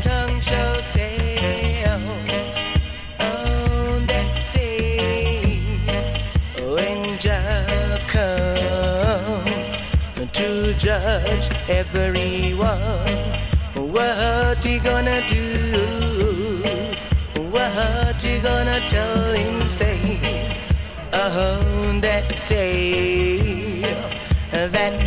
come to judge everyone. What he gonna do? What he gonna tell him? Say, oh, that day, that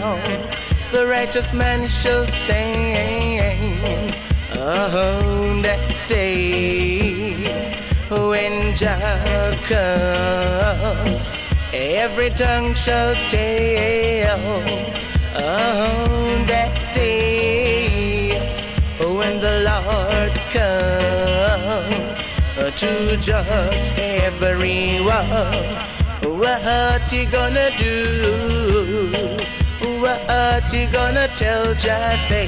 down, the righteous man shall stand. on that day when Jah comes, every tongue shall tell. on that day when the Lord comes to judge everyone, what he gonna do? what you gonna tell Jesse?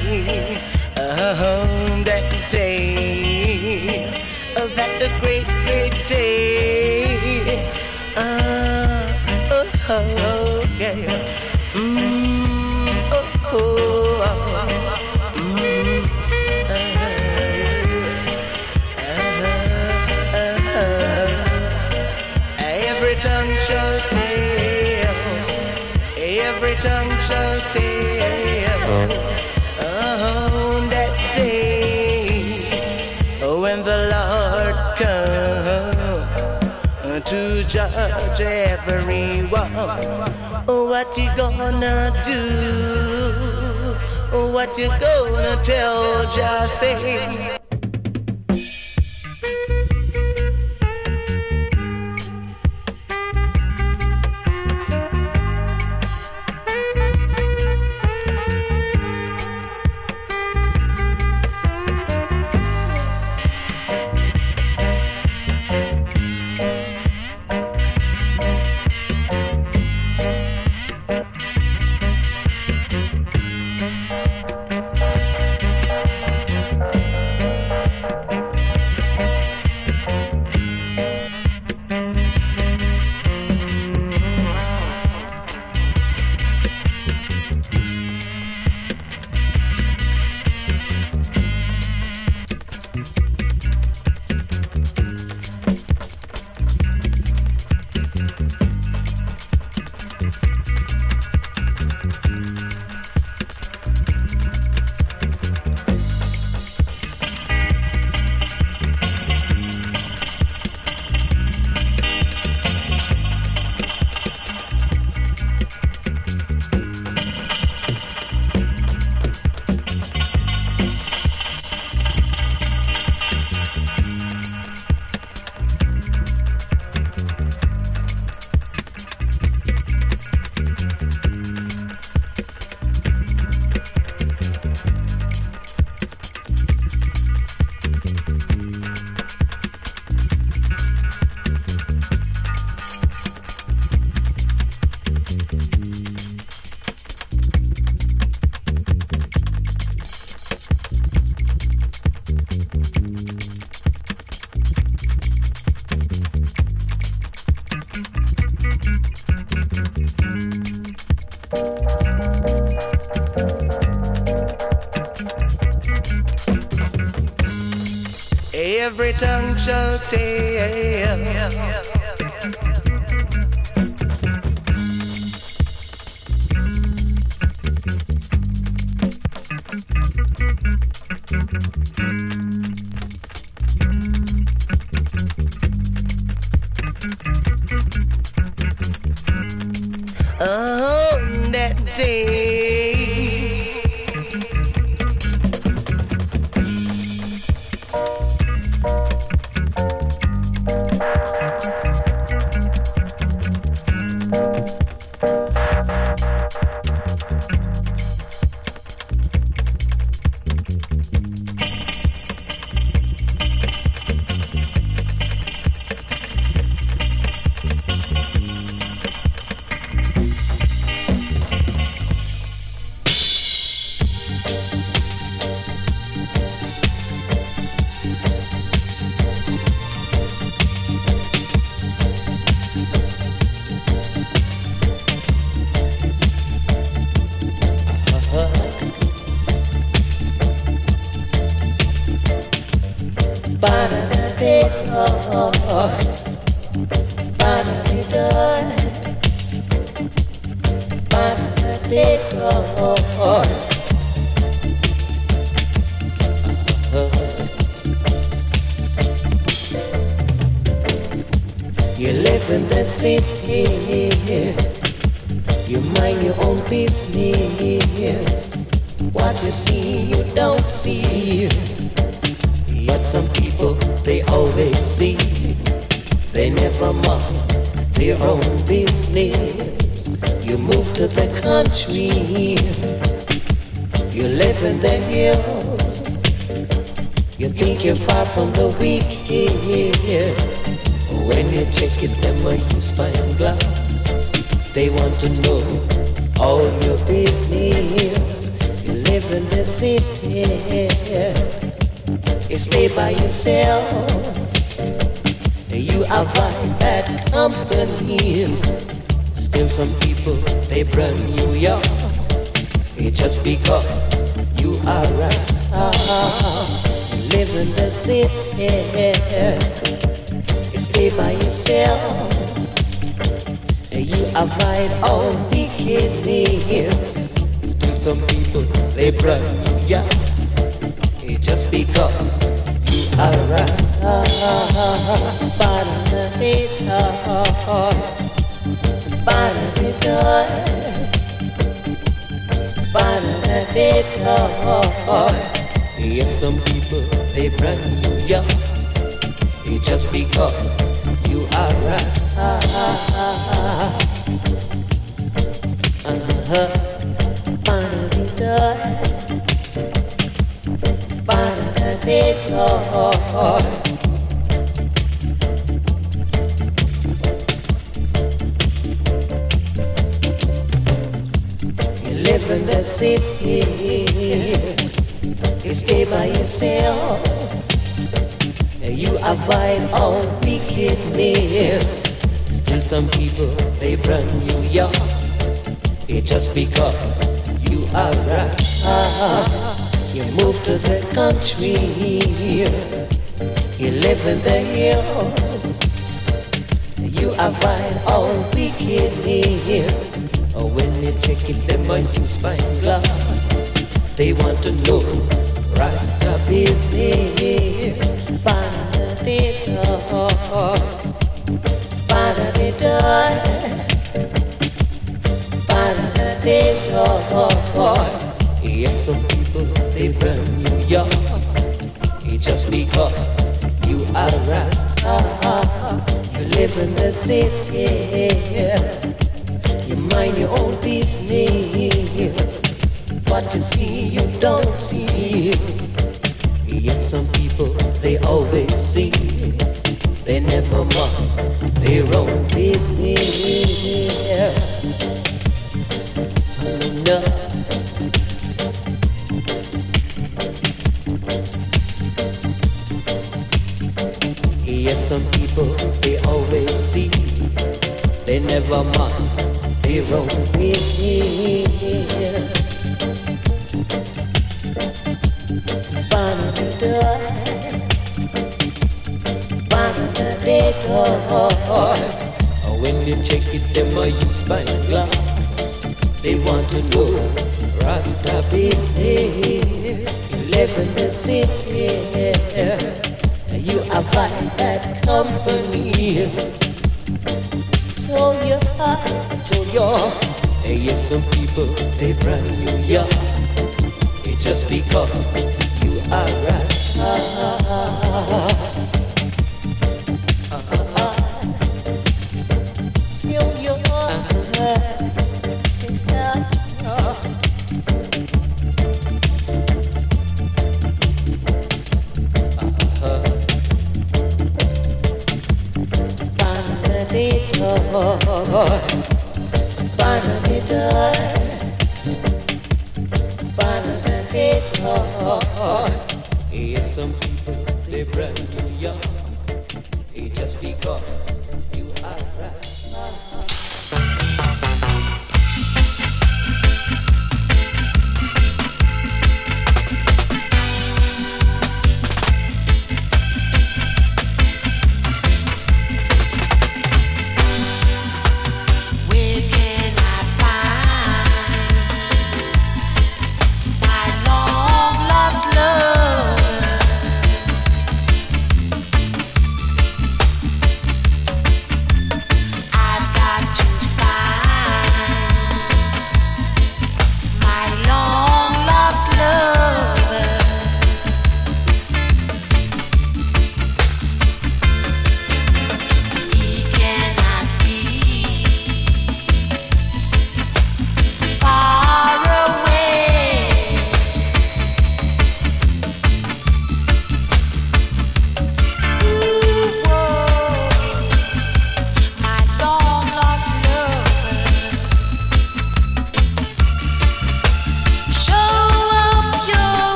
Oh, that day, that the great, great day. What you gonna do? What you gonna tell Jossie? Tongue shall You live in the city. You stay by yourself. You avoid all wickedness. Still, some people they brand you York. It just because you are Rasta. You move to the country. You live in the hills. You avoid all wickedness. Oh, when you check it, they might you spyglass, they want to know Rasta business. Banadita. Banadita. Banadita different New York. Just because you are a Rasta. You live in the city. You mind your own business. What you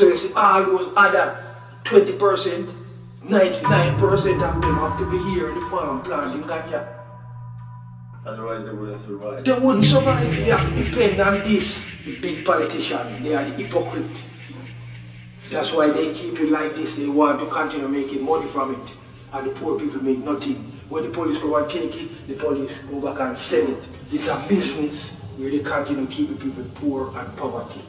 So you see all those other 20%, 99% of them have to be here in the farm planting ganja. Otherwise they wouldn't survive. They wouldn't survive. They have to depend on this big politician. They are the hypocrite. That's why they keep it like this. They want to continue making money from it. And the poor people make nothing. When the police go and take it, the police go back and sell it. It's a business where they continue keeping people poor and poverty.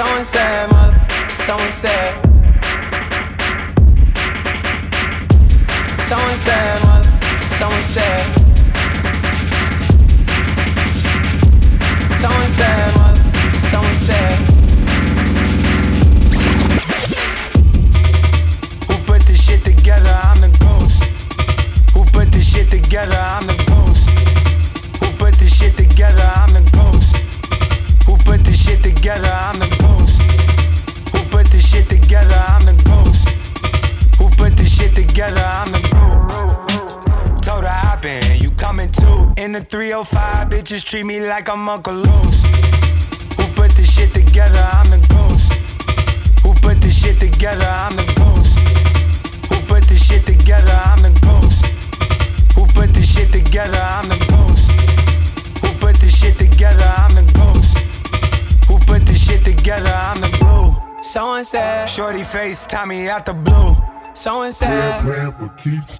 So and said, motherfucker, so and said. So and said, motherfucker, so and said. So and said, motherfucker, so and said. Who put this shit together? I'm the ghost. Who put this shit together? I'm the ghost. Who put this shit together? I'm the ghost. Who put this shit together? Together? I'm the ghost. Told her hop in, you coming too. In the 305, bitches treat me like I'm Uncle Loose. Who put this shit together? I'm the ghost. Who put this shit together? I'm the ghost. Who put this shit together? I'm the ghost. Who put this shit together? I'm the ghost. Who put this shit together? I'm the ghost. Who put this shit together? I'm the glue. So and said, Shorty face, Tommy out the blue. So and said. Plan for keeps.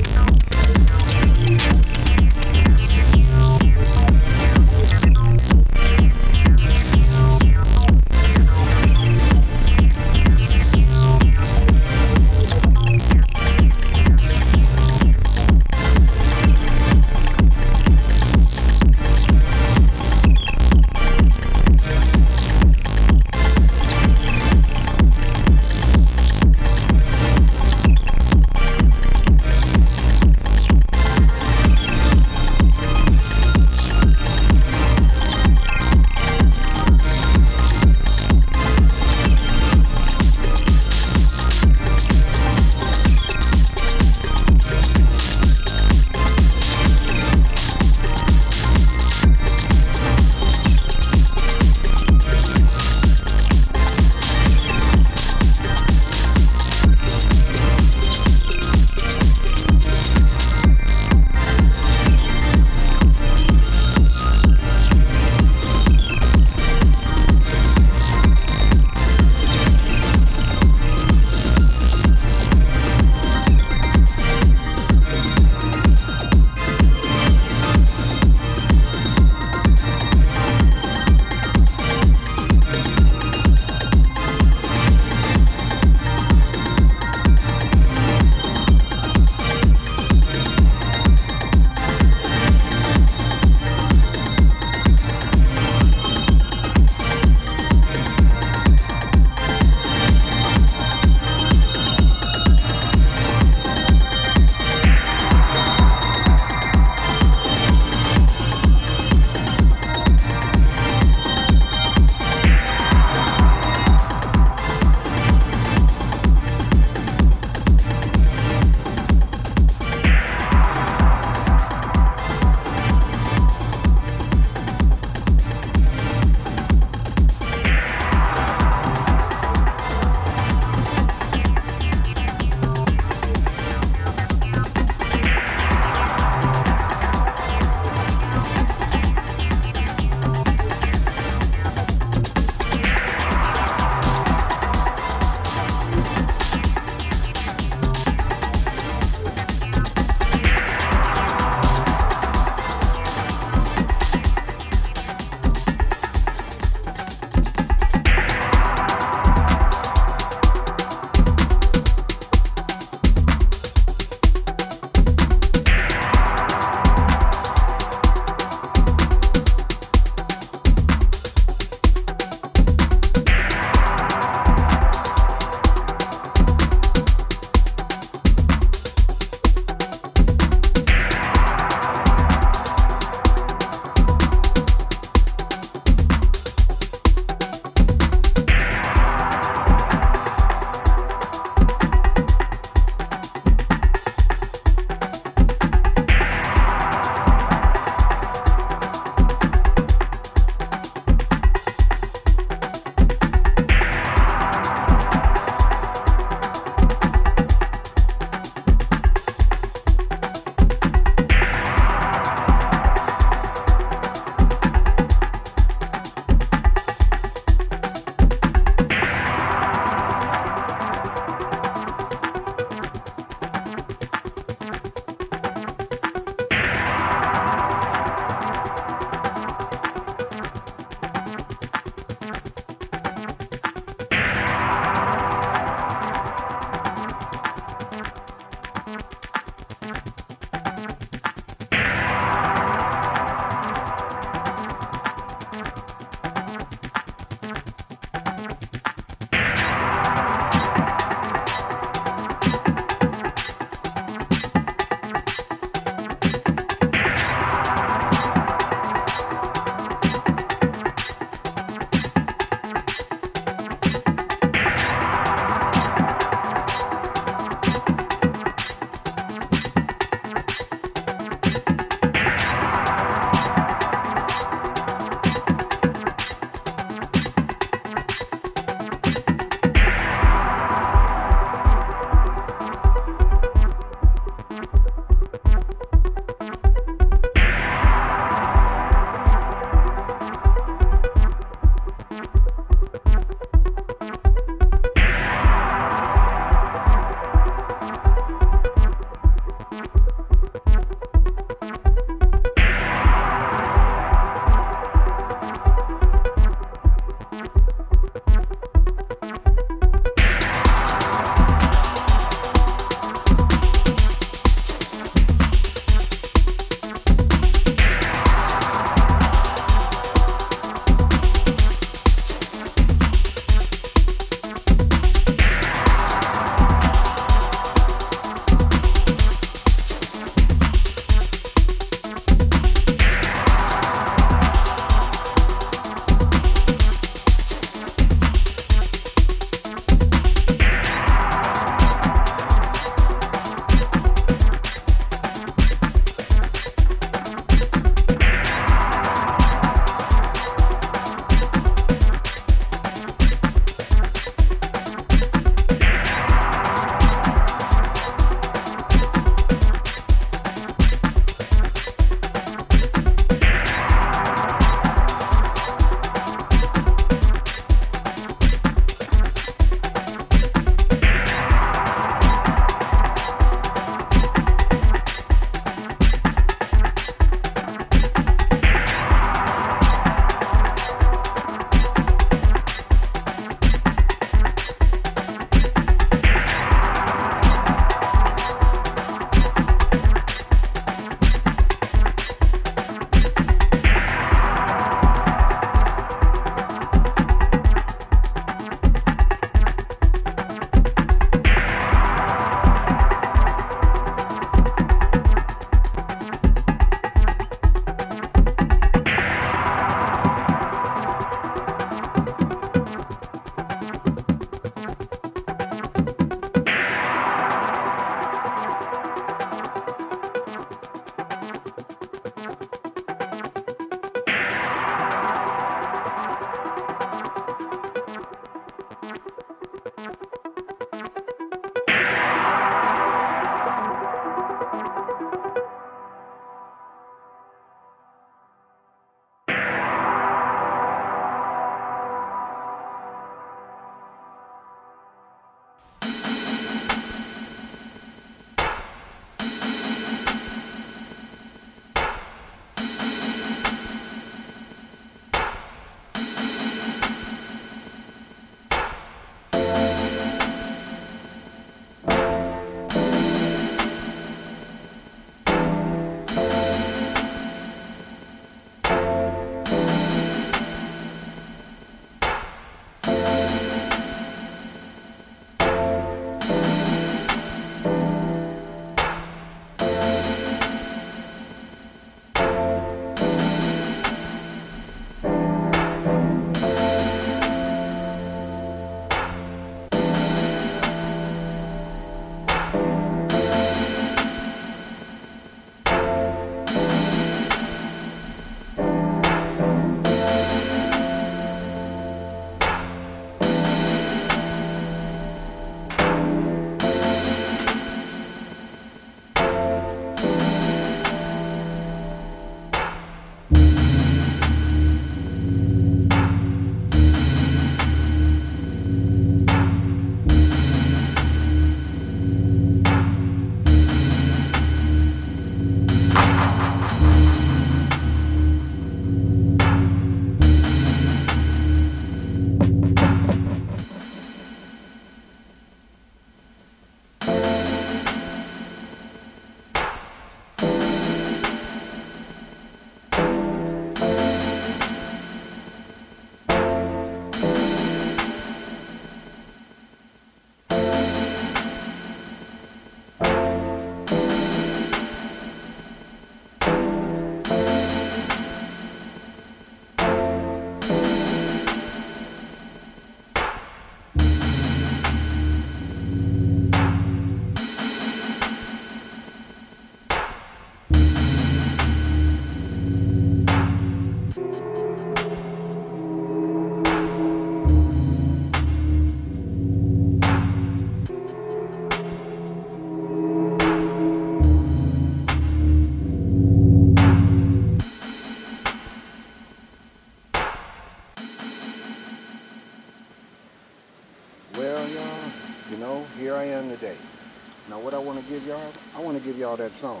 y'all I want to give y'all that song.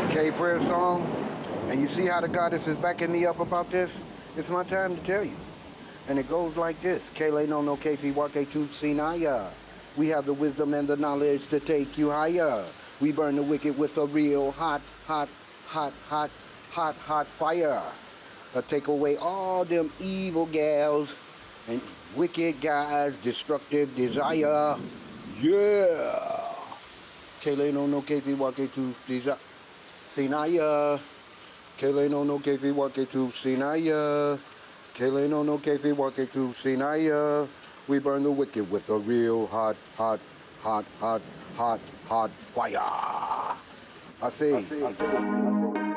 The K prayer song. And you see how the goddess is backing me up about this? It's my time to tell you. And it goes like this. Kele no no kefi wake tu sinaya. We have the wisdom and the knowledge to take you higher. We burn the wicked with a real hot, hot, hot, hot, hot, hot fire. Uh, take away all them evil gals and wicked guys, destructive desire. Yeah. Kele no uh, uh, no kefi wake tu sinaya. Uh, Kele no no kefi wake tu sinaya. Kele no no kefi wake tu sinaya. We burn the wicked with a real hot, hot, hot, hot, hot, hot fire. I see. I see. I see.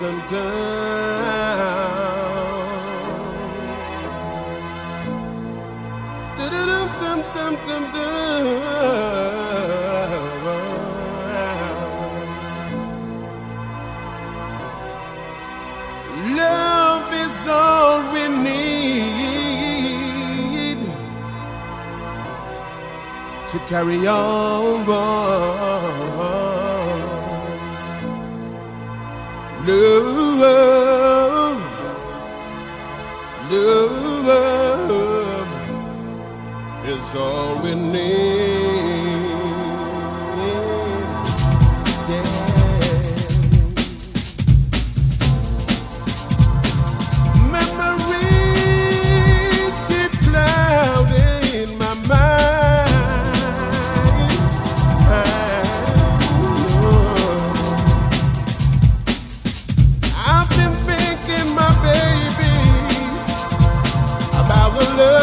let them down. Dum dum dum dum dum. Love is all we need to carry on. love.